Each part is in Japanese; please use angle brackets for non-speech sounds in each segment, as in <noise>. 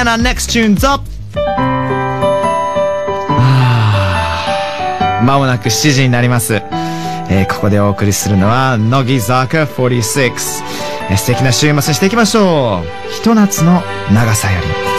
And our next tune's up! まもなく7時になります。えーここでお送りするのは、乃木坂46。えー素敵な週末にしていきましょう。ひと夏の長さより。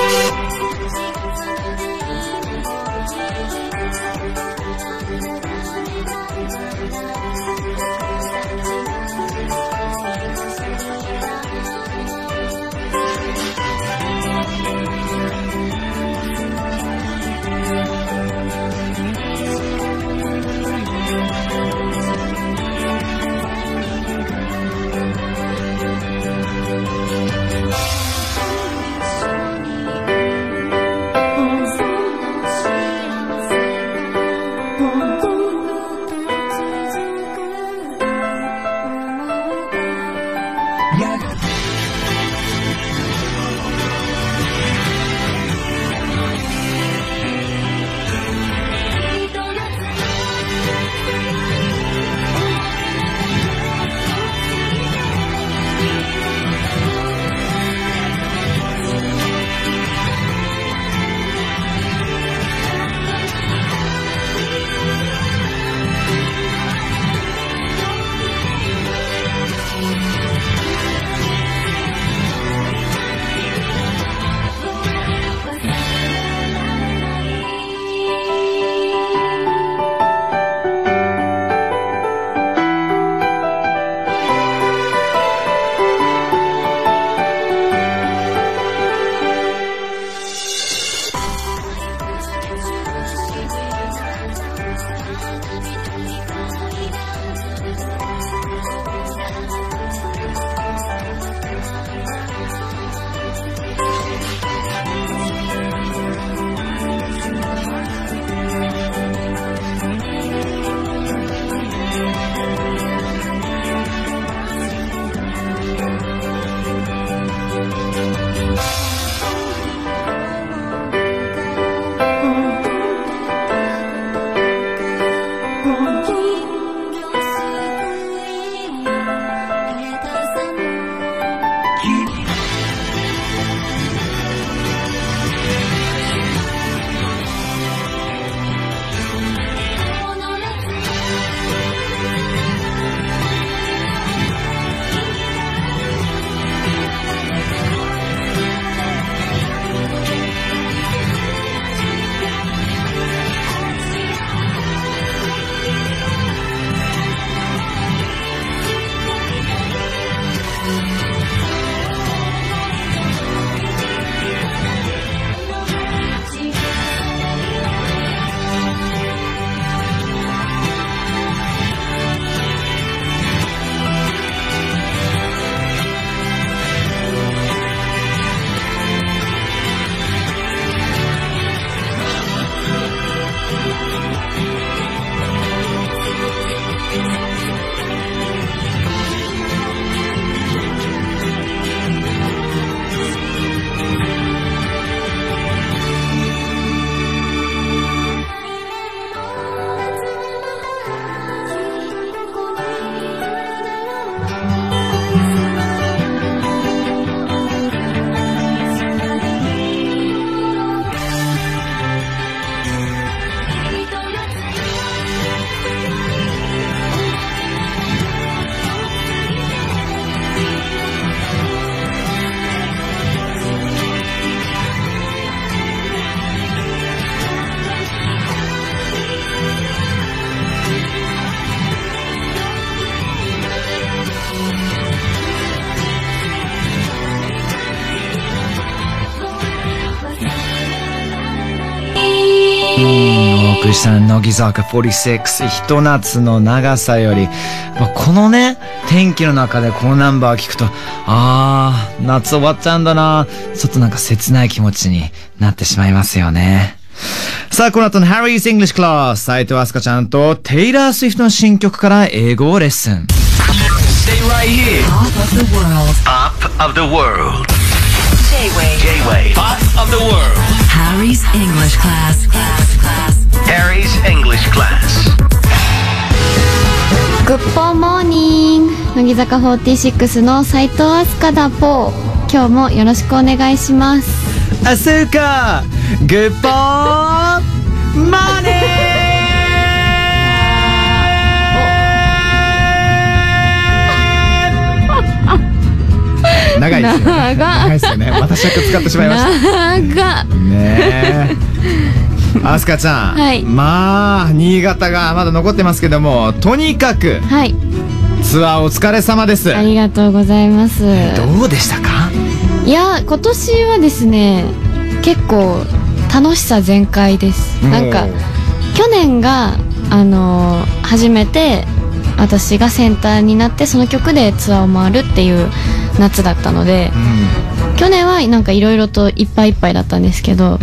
お送りした乃木坂46ひと夏の長さより、まあこのね天気の中でこのナンバー聞くとあー夏終わっちゃうんだなちょっとなんか切ない気持ちになってしまいますよねさあこの後の Harry's English Class 斉藤飛鳥ちゃんとテイラー・スウィフトの新曲から英語をレッスン Stay right here. Top of the world. Top of the world. J-Wave. J-Wave. Top of the world. Harry's English class. Class. Class. Harry's English class. グッポーモーニング乃木坂46の斉藤飛鳥だぽー今日もよろしくお願いしますアスカグッポーマネー長いですよね。長いですよね。私は使ってしまいました。長っねえ。アスカちゃん、はい。まあ新潟がまだ残ってますけどもとにかくはい。ツアーお疲れ様です。ありがとうございます。どうでしたか？いや今年はですね結構楽しさ全開です。なんか去年があのー初めて私がセンターになってその曲でツアーを回るっていう夏だったので去年はなんかいろいろといっぱいいっぱいだったんですけど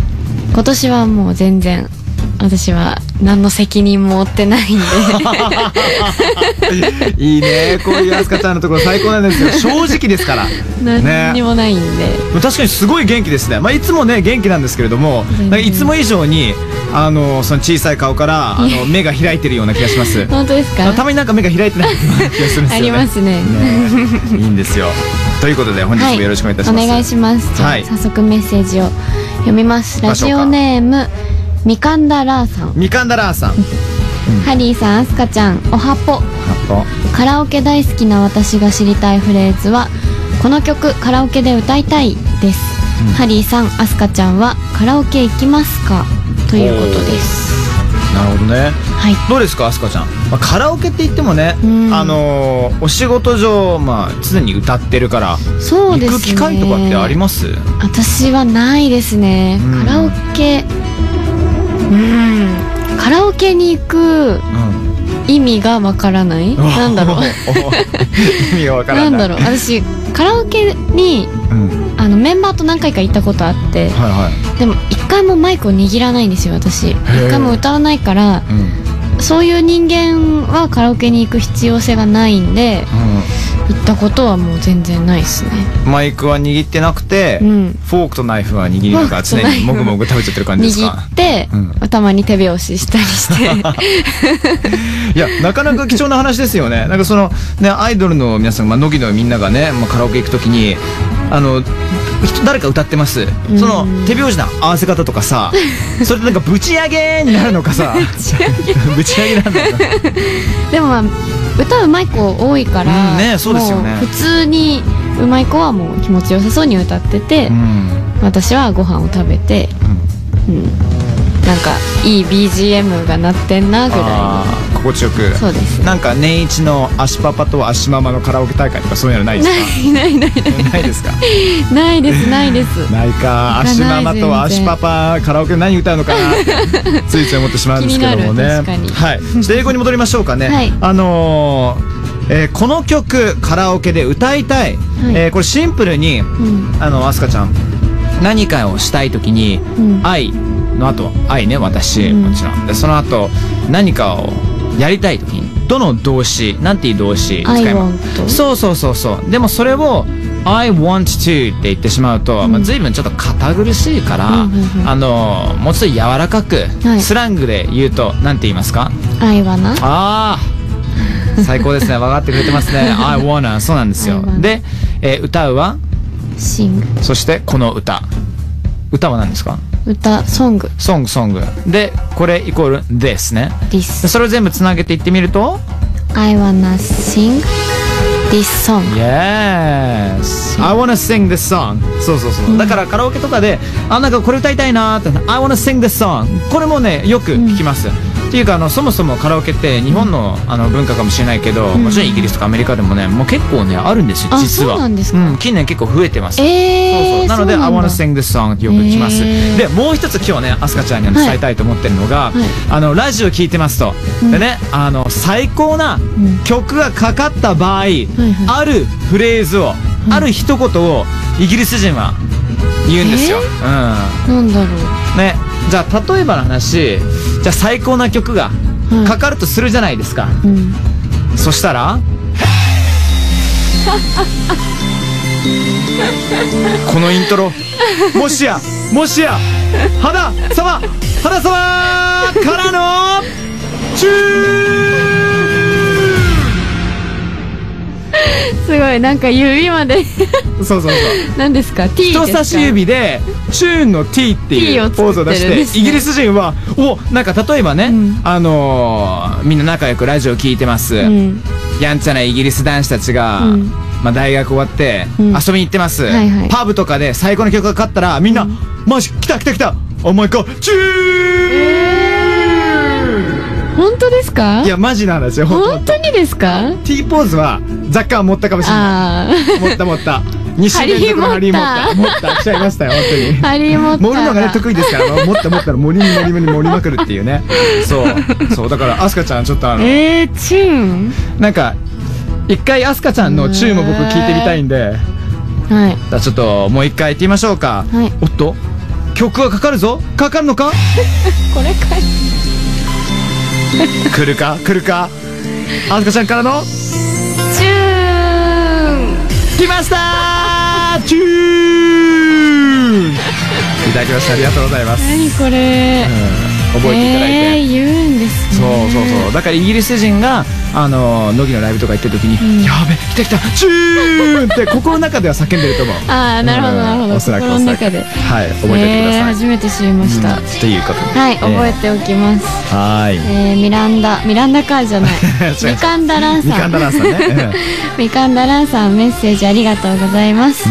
今年はもう全然私は何の責任も負ってないんで。<laughs> いいね。こういうアスカちゃんのところ最高なんですよ。<laughs> 正直ですから。何にもないんで、確かにすごい元気ですね、まあ、いつもね元気なんですけれどもいつも以上にあのその小さい顔からあの <laughs> 目が開いてるような気がします。本当ですか？たまになんか目が開いてないような気がするんですよね。ありますね。ね。いいんですよということで本日もよろしくお願いいたします、お願いします。じゃあ、はい。早速メッセージを読みます。ラジオネームみかんだらーさん。みかんだらーさん。ハリーさんあすかちゃんおはぽ。カラオケ大好きな私が知りたいフレーズはこの曲カラオケで歌いたいです、ハリーさんあすかちゃんはカラオケ行きますか？ということです。なるほどねはい。どうですかあすかちゃん、まあ、カラオケって言ってもね、うん。あのーお仕事上、まあ、常に歌ってるからそうですね。行く機会とかってあります？私はないですね、うん。カラオケ。うん。カラオケに行くうん。意味がわからない？なんだろう？<laughs> 意味がわからない。なんだろう？私カラオケにうん。あのメンバーと何回か行ったことあってはいはい。でも一回もマイクを握らないんですよ私。一回も歌わないからうんそういう人間はカラオケに行く必要性がないんで行ったことはもう全然ないですね。うんマイクは握ってなくて、うん。フォークとナイフは握りながら常にもぐもぐ食べちゃってる感じです握かって、うん。たまに手拍子したりして。<laughs> いやなかなか貴重な話ですよね。なんかそのねアイドルの皆さん、まあ、乃木のみんながね、まあ、カラオケ行くときにあの人誰か歌ってます。その手拍子の合わせ方とかさ <laughs> それでなんかぶち上げになるのかさ。<laughs> ぶち上げ。<laughs> なんだ。でもまあ歌うまい子多いから、うんねそうですよね。普通にうまい子はもう気持ちよさそうに歌ってて、うん。私はご飯を食べて、うん。なんかいい BGM が鳴ってんなぐらあー心地よく。そうです。なんか年一の足パパと足ママのカラオケ大会とかそういうのないですか？いないないない。ないですか？ないです。ないです。ないか。足ママと足パパカラオケで何歌うのかなってついつい思ってしまうんですけどもね。はい。ちょっと英語に戻りましょうかね、はい。あのーえーこの曲カラオケで歌いたい、えーこれシンプルにうん。あのアスカちゃん何かをしたい時にうん「愛」の後「愛ね私」うん。もちろん。でその後何かをやりたい時にどの動詞なんていう動詞使 I います？そうそうそうそう。でもそれを「I want to」って言ってしまうと、まあ、随分ちょっと堅苦しいから、うんうんうん。あのもうちょっと柔らかく、はい。スラングで言うとなんて言いますか？愛はなああ最高ですね。<laughs> 分かってくれてますね。I wanna そうなんですよ。I wanna で、えー歌うは？Sing そしてこの歌。歌は何ですか？歌ソング。ソングソング。でこれイコール this ね。で This それを全部つなげていってみると？I wanna sing this song. Yes. I wanna sing this song. そうそうそう、だからカラオケとかであなんかこれ歌いたいなーって。I wanna sing this song これもねよく聞きます、っていうかあのそもそもカラオケって日本のあの文化かもしれないけど、もちろんイギリスとかアメリカでもねもう結構ねあるんですよあ実は。そうなん近年結構増えてます。えー、そうそう。なので「そう I ん wanna だ sing this song」ってよく聞きます、へー。でもう一つ今日ねアスカちゃんに伝えたいと思ってるのが、はい。あのラジオ聞いてますと、でねあの最高な曲がかかった場合、はいあるフレーズを、ある一言をイギリス人は言うんですよ、なんだろう。うんねじゃあ例えばの話じゃあ最高な曲がはい。かかるとするじゃないですか、うん。そしたら <laughs> このイントロ。もしやもしや花様花様からのチュー <laughs> すごいなんか指まで。そうそうそう。何ですか？T ですか？人差し指でチューンの T っていうポーズを出してねてイギリス人はおなんか例えばね、ん。あのーみんな仲良くラジオ聞いてます、うん。やんちゃなイギリス男子たちが、うん。まあ、大学終わってうん。遊びに行ってます、はいはい。パブとかで最高の曲がかかったらみんな、マジ来た来た来た。お前かチュー本当ですか？ンいやマジなんですよ本当にですか？T ポーズは若干持ったかもしれない。あ持った持った。2週連続のハハリーリー持った持った来ちゃいましたよ本当に。あハリー・モッター。盛るのがねが得意ですから持った持ったら盛りに盛りに盛りまくるっていうね。そう。そう。だからアスカちゃんちょっとあのえー、チューンなんか一回アスカちゃんのチューも僕聞いてみたいんで。はい。じゃあちょっともう一回やってみましょうか、はい。おっと？曲がかかるぞ。かかるのか？<laughs> これかい <laughs> 来るか？来るか？アスカちゃんからの？チューン。来ました！チューン！<laughs> いただきました。ありがとうございます、何これ？うん覚えていただいて、えー、言うんですそうねそうそう。だからイギリス人があの乃木のライブとか行ってる時に「ん。やべ来た来たチューン!」って <laughs> 心の中では叫んでると思う。ああなるほどなるほど。おそらく心の中で。おそらく。はい覚えておいてくだえー、さい、初めて知りました、うんっていうことではい覚えておきます、はーい。えー、ミランダミランダカーじゃない。<laughs> ミカンダランさんみかんだらんさんね、<laughs> みかんだらんさんメッセージありがとうございます、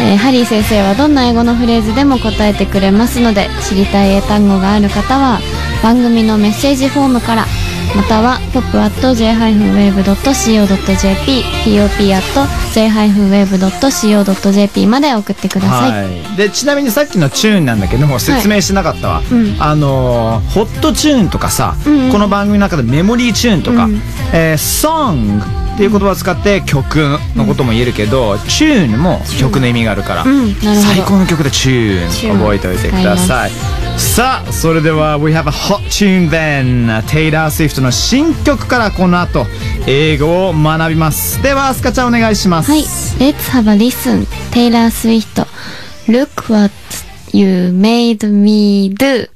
えーハリー先生はどんな英語のフレーズでも答えてくれますので知りたい英単語がある方は番組のメッセージフォームからまたは pop.j-wave.co.jp pop.j-wave.co.jp まで送ってください、はい、でちなみにさっきのチューンなんだけども説明してなかったわ、うん。あのーホットチューンとかさ、うんうん。この番組の中でメモリーチューンとか、うん。えー、song っていう言葉を使って曲のことも言えるけど、チューンも曲の意味があるから、うん。最高の曲でチューン覚えておいてください。さあそれでは We have a hot tune then. テイラー・スウィフトの新曲からこの後英語を学びます。ではアスカちゃんお願いします。はい。Let's have a listen. テイラー・スウィフト Look what you made me do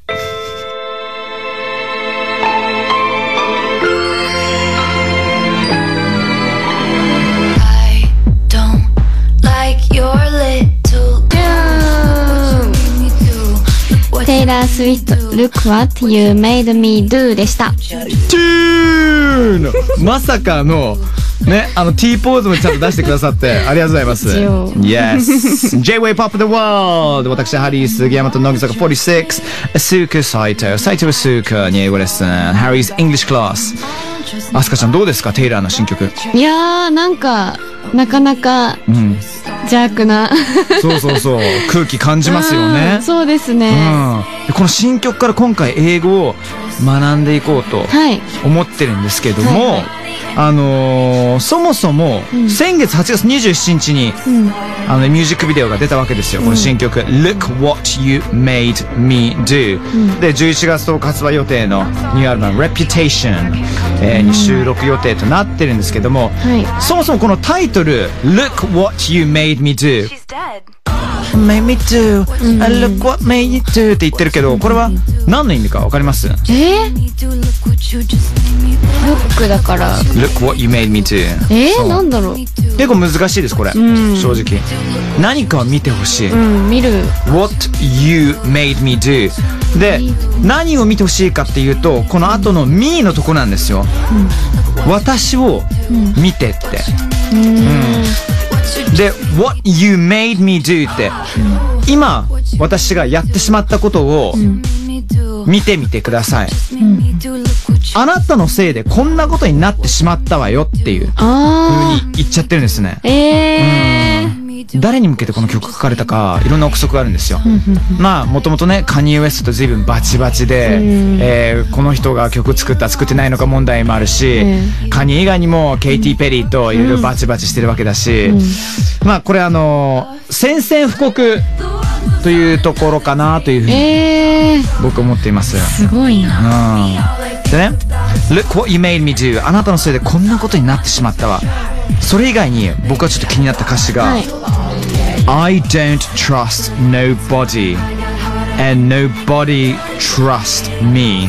テイラー・スウィフト Look what you made me do でしたチューン <laughs> まさかのね、あの T ポーズもちゃんと出してくださってありがとうございます。Yes! J-Way Pop the World! 私、ハリー杉山と乃木坂46、スークサイト、サイトはスークに英語レッスン、ハリーズ English Class。アスカちゃんどうですか？テイラーの新曲。いやーなんかなかなかうん。邪悪なそうそうそう。空気感じますようねん。そうですね、うん。でこの新曲から今回英語を学んでいこうとはい思ってるんですけども、はいはいあのーそもそも、ん。先月8月27日に、うん。あのミュージックビデオが出たわけですよ、この新曲「Look What You Made Me Do、で11月10日発売予定のニューアルバム「Reputation、えーに収録予定となってるんですけども、はい。そもそもこのタイトル「Look What You Made Me Do」Made me do、Look what made you do? って言ってるけどこれは何の意味かわかります？え？ー、Me me ロックだから。Look what you made me do. え？ー、なんだろう？結構難しいですこれ、ん。正直。何かを見てほしい、うん見る。What you made me do. で何を見てほしいかっていうとこの後の me のとこなんですよ、私を見てって、で What you made me do って今私がやってしまったことを.見てみてください what you あなたのせいでこんなことになってしまったわよっていう風あに言っちゃってるんですねーえー、me do. 誰に向けてこの曲書かれたかいろんな憶測があるんですよ。まあもともとねカニエ・ウエストと随分バチバチで、えーこの人が曲作った作ってないのか問題もあるし、カニエ以外にもケイティ・ペリーといろいろバチバチしてるわけだし、まあこれあのー宣戦布告というところかなというふうにえー、僕思っています。すごいな。うん。でね「Look what you made me do」あなたのせいでこんなことになってしまったわそれ以外に僕がちょっと気になった歌詞が、はい I don't trust nobody and nobody trust me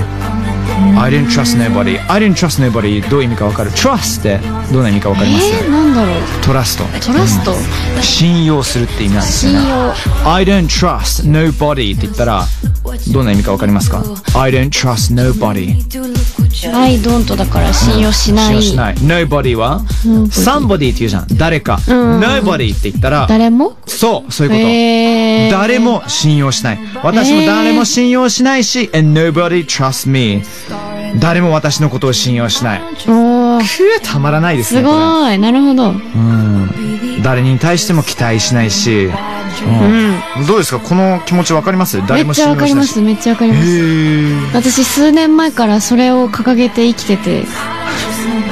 I didn't trust nobody I didn't trust nobody どういう意味かわかる Trust ってどんな意味かわかりますえー、なんだろうトラストトラスト、信用するって意味なんですよね信用 I don't trust nobody って言ったらどんな意味かわかりますか I don't trust nobody I don't だから信用しない、信用しない。Nobody は Somebody って言うじゃん。誰か、ん。Nobody って言ったら誰も？そうそういうこと、えー、誰も信用しない。私も誰も信用しないし、and nobody trusts me 誰も私のことを信用しない。くーたまらないですねすごい。なるほど。うん誰に対しても期待しないし、うん。どうですか？この気持ちわかります？め誰もっちゃわかりますめっちゃわかります。私数年前からそれを掲げて生きてて。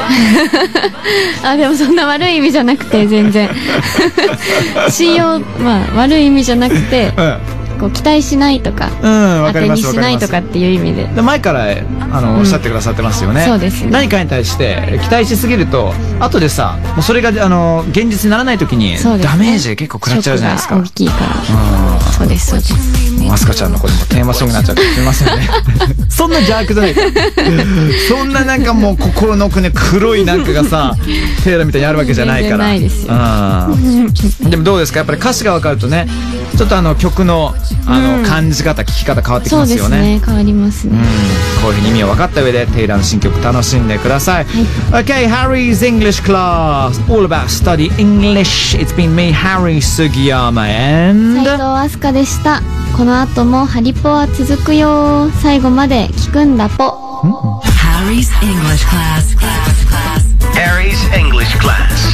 <laughs> あでもそんな悪い意味じゃなくて全然。<laughs> 信用まあ悪い意味じゃなくてこう期待しないとかうん、当てにしないとかっていう意味で。で前からあの、おっしゃってくださってますよね。そうですね。何かに対して期待しすぎると後でさもうそれがあの現実にならない時にダメージ結構食らっちゃうじゃないですか。大きいから。そうですそうです。マスカちゃんの子にもテーマソングになっちゃってすみませんねそんな邪悪じゃないから。<laughs> そんななんかもう心の奥ね黒いなんかがさ <laughs> テーラみたいにあるわけじゃないから。ないですよ。うんでもどうですか？やっぱり歌詞が分かるとねちょっとあの曲のあの、感じ方聴き方変わってきそうですますよね。ね変わりますね、こういうふうに意味を分かった上でテイラーの新曲楽しんでください。Okay, Harry's English class, all about study English. It's been me, Harry Sugiyama, 斉 and 藤飛鳥でした。この後もハリポは続くよ最後まで 聞くんだぽ Harry's English class. class, class. Harry's English class.